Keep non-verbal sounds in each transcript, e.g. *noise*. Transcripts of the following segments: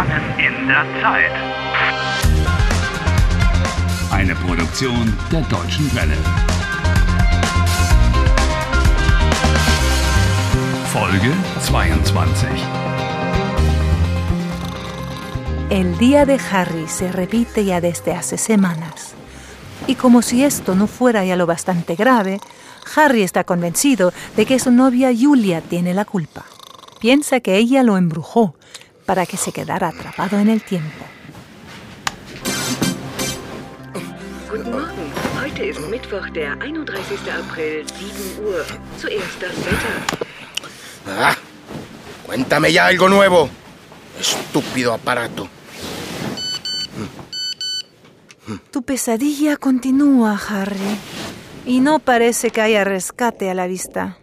Gefangen in der Zeit. Eine Produktion der Deutschen Welle. Folge 22. El día de Harry se repite ya desde hace semanas. Y como si esto no fuera ya lo bastante grave, Harry está convencido de que su novia Julia tiene la culpa. Piensa que ella lo embrujó para que se quedara atrapado en el tiempo. Guten Morgen. Heute ist Mittwoch, der 31. April, 7 Uhr. Zuerst das Wetter. Ah, cuéntame ya algo nuevo. Estúpido aparato. Tu pesadilla continúa, Harry. Y no parece que haya rescate a la vista.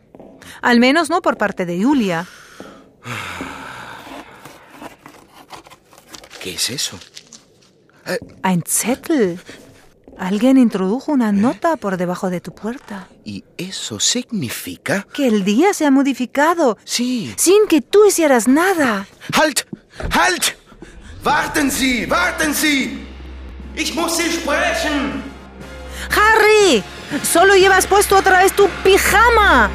Al menos no por parte de Julia. ¿Qué es eso? Ein Zettel. Alguien introdujo una nota por debajo de tu puerta. ¿Y eso significa? Que el día se ha modificado. Sí. Sin que tú hicieras nada. ¡Halt! ¡Halt! ¡Warten Sie! ¡Warten Sie! Ich muss Sie sprechen! ¡Harry! Solo llevas puesto otra vez tu pijama.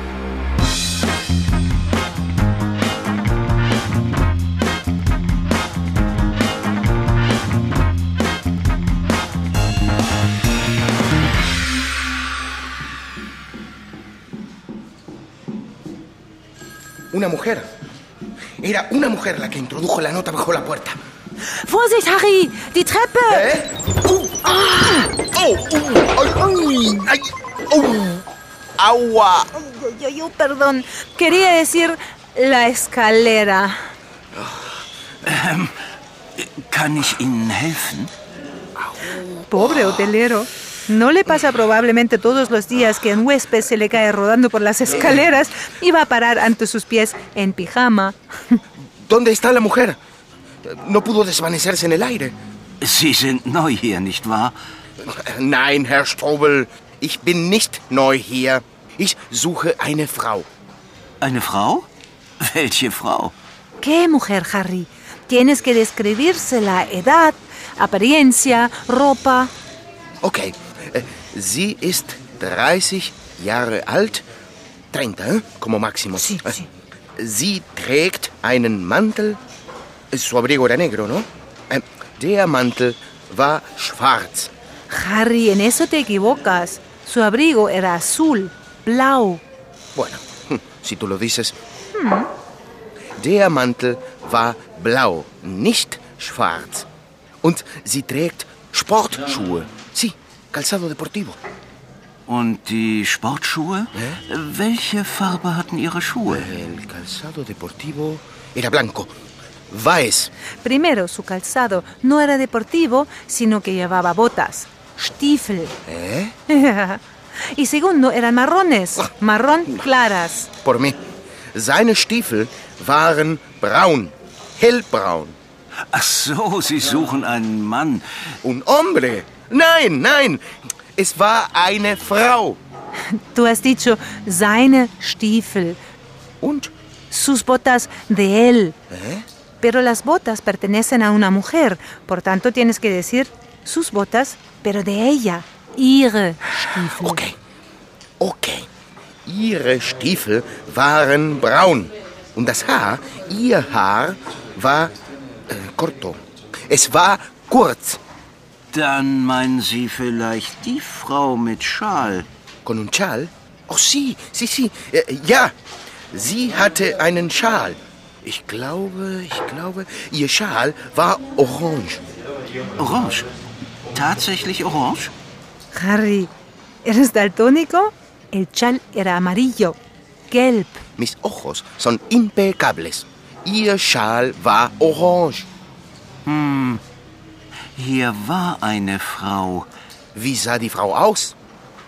Una mujer. Era una mujer la que introdujo la nota bajo la puerta. Vorsicht, Harry! Die Treppe! ¿Eh? ¡Uh! ¡Ah! ¡Oh! ¡Uh! ¡Ay! ¡Ay! ¡Oh! ¡Agua! Yo, yo, perdón. Quería decir la escalera. Kann ich Ihnen helfen? Pobre hotelero. ¿No le pasa probablemente todos los días que un huésped se le cae rodando por las escaleras y va a parar ante sus pies en pijama? ¿Dónde está la mujer? No pudo desvanecerse en el aire. Sie sind neu hier, nicht wahr? Nein, Herr Strobel. Ich bin nicht neu hier. Ich suche eine Frau. Eine Frau? Welche Frau? ¿Qué mujer, Harry? Tienes que describírsela edad, apariencia, ropa. Okay. Sie ist 30 Jahre alt. 30, ¿eh? como máximo. Sí, sí. Sie trägt einen Mantel. Su abrigo era negro, ¿no? Äh, Der Mantel war schwarz. Harry, en eso te equivocas. Su abrigo era azul, blau. Bueno, hm, si tú lo dices. Der Mantel war blau, nicht schwarz. Und sie trägt Sportschuhe. Calzado deportivo. Und die Sportschuhe? Welche Farbe hatten Ihre Schuhe? El calzado deportivo era blanco. Weiß. Primero, su calzado no era deportivo, sino que llevaba botas, Stiefel. ¿Eh? *laughs* y segundo, eran marrones, marrón claras. Por mí. Seine Stiefel waren braun. Hellbraun. Ach so, Sie suchen einen Mann. Un hombre. Nein, nein. Es war eine Frau. *laughs* Tú has dicho seine Stiefel, Und? sus botas de él. ¿Eh? Pero las botas pertenecen a una mujer, por tanto tienes que decir sus botas, pero de ella, ihre Stiefel. Okay. Okay. Ihre Stiefel waren braun. Und das Haar, ihr Haar, war äh, corto. Es war kurz. Dann meinen Sie vielleicht die Frau mit Schal. Con un Schal? Oh, sí, sí, sí. Äh, ja, sie hatte einen Schal. Ich glaube, ich glaube, ihr Schal war orange. Orange. Tatsächlich orange? Harry, ¿eres daltónico? El chal era amarillo, gelb. Mis ojos son impecables. Ihr Schal war orange. Hier war eine Frau. Wie sah die Frau aus?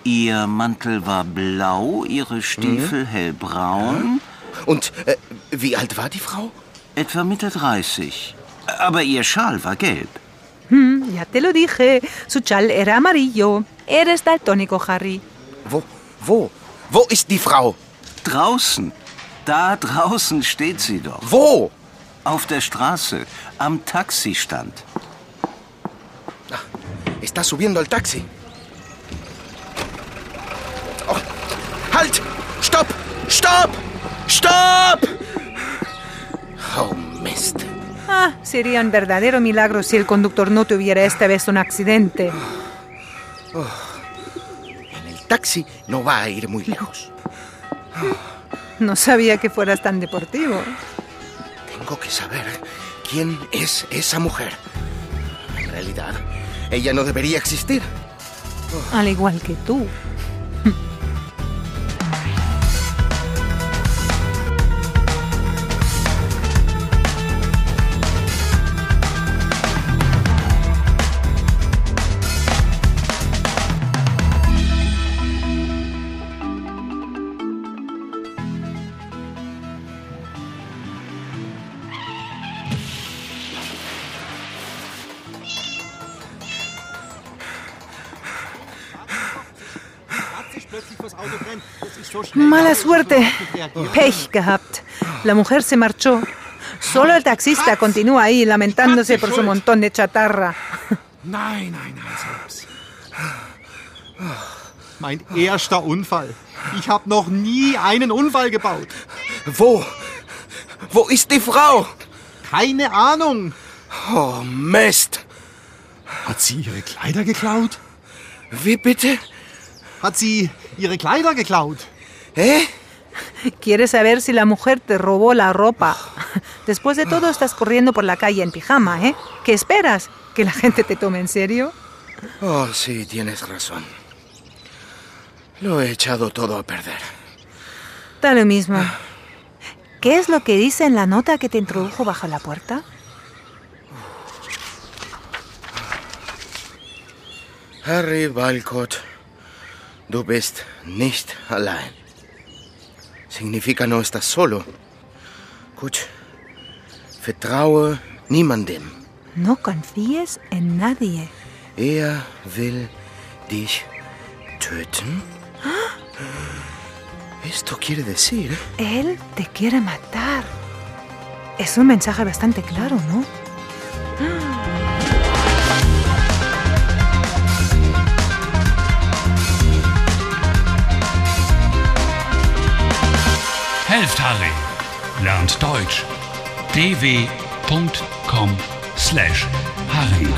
Ihr Mantel war blau, ihre Stiefel hellbraun, Und äh, wie alt war die Frau? etwa Mitte 30. Aber ihr Schal war gelb. Hmm, ya te lo dije, su chal era amarillo. Eres daltónico, Harry. Wo, wo, wo ist die Frau? Draußen. Da draußen steht sie doch. Wo? Auf der Straße, am Taxistand. Está subiendo al taxi. Oh, ¡Halt! ¡Stop! ¡Stop! ¡Stop! Oh, Mist. Ah, sería un verdadero milagro si el conductor no tuviera esta vez un accidente. En el taxi no va a ir muy lejos. No sabía que fueras tan deportivo. Tengo que saber quién es esa mujer. En realidad, ella no debería existir. Al igual que tú. Mala suerte. Pech gehabt. La mujer se marchó. Solo el taxista continúa ahí lamentándose por su montón de chatarra. Nein, nein, nein, selbst. Mein erster Unfall. Ich habe noch nie einen Unfall gebaut. Wo? Wo ist die Frau? Keine Ahnung. Oh, Mist. Hat sie ihre Kleider geklaut? Wie bitte? Hat sie ihre Kleider geklaut? ¿Eh? ¿Quieres saber si la mujer te robó la ropa? Después de todo, estás corriendo por la calle en pijama, ¿eh? ¿Qué esperas? ¿Que la gente te tome en serio? Oh, sí, tienes razón. Lo he echado todo a perder. Da lo mismo. ¿Qué es lo que dice en la nota que te introdujo bajo la puerta? Harry Walcott, du bist nicht allein. Significa no estás solo. Gut. Vertraue niemandem. No confíes en nadie. Er will dich töten. *gasps* Esto quiere decir... Él te quiere matar. Es un mensaje bastante claro, ¿no? Helft Harry. Lernt Deutsch. dw.com slash Harry.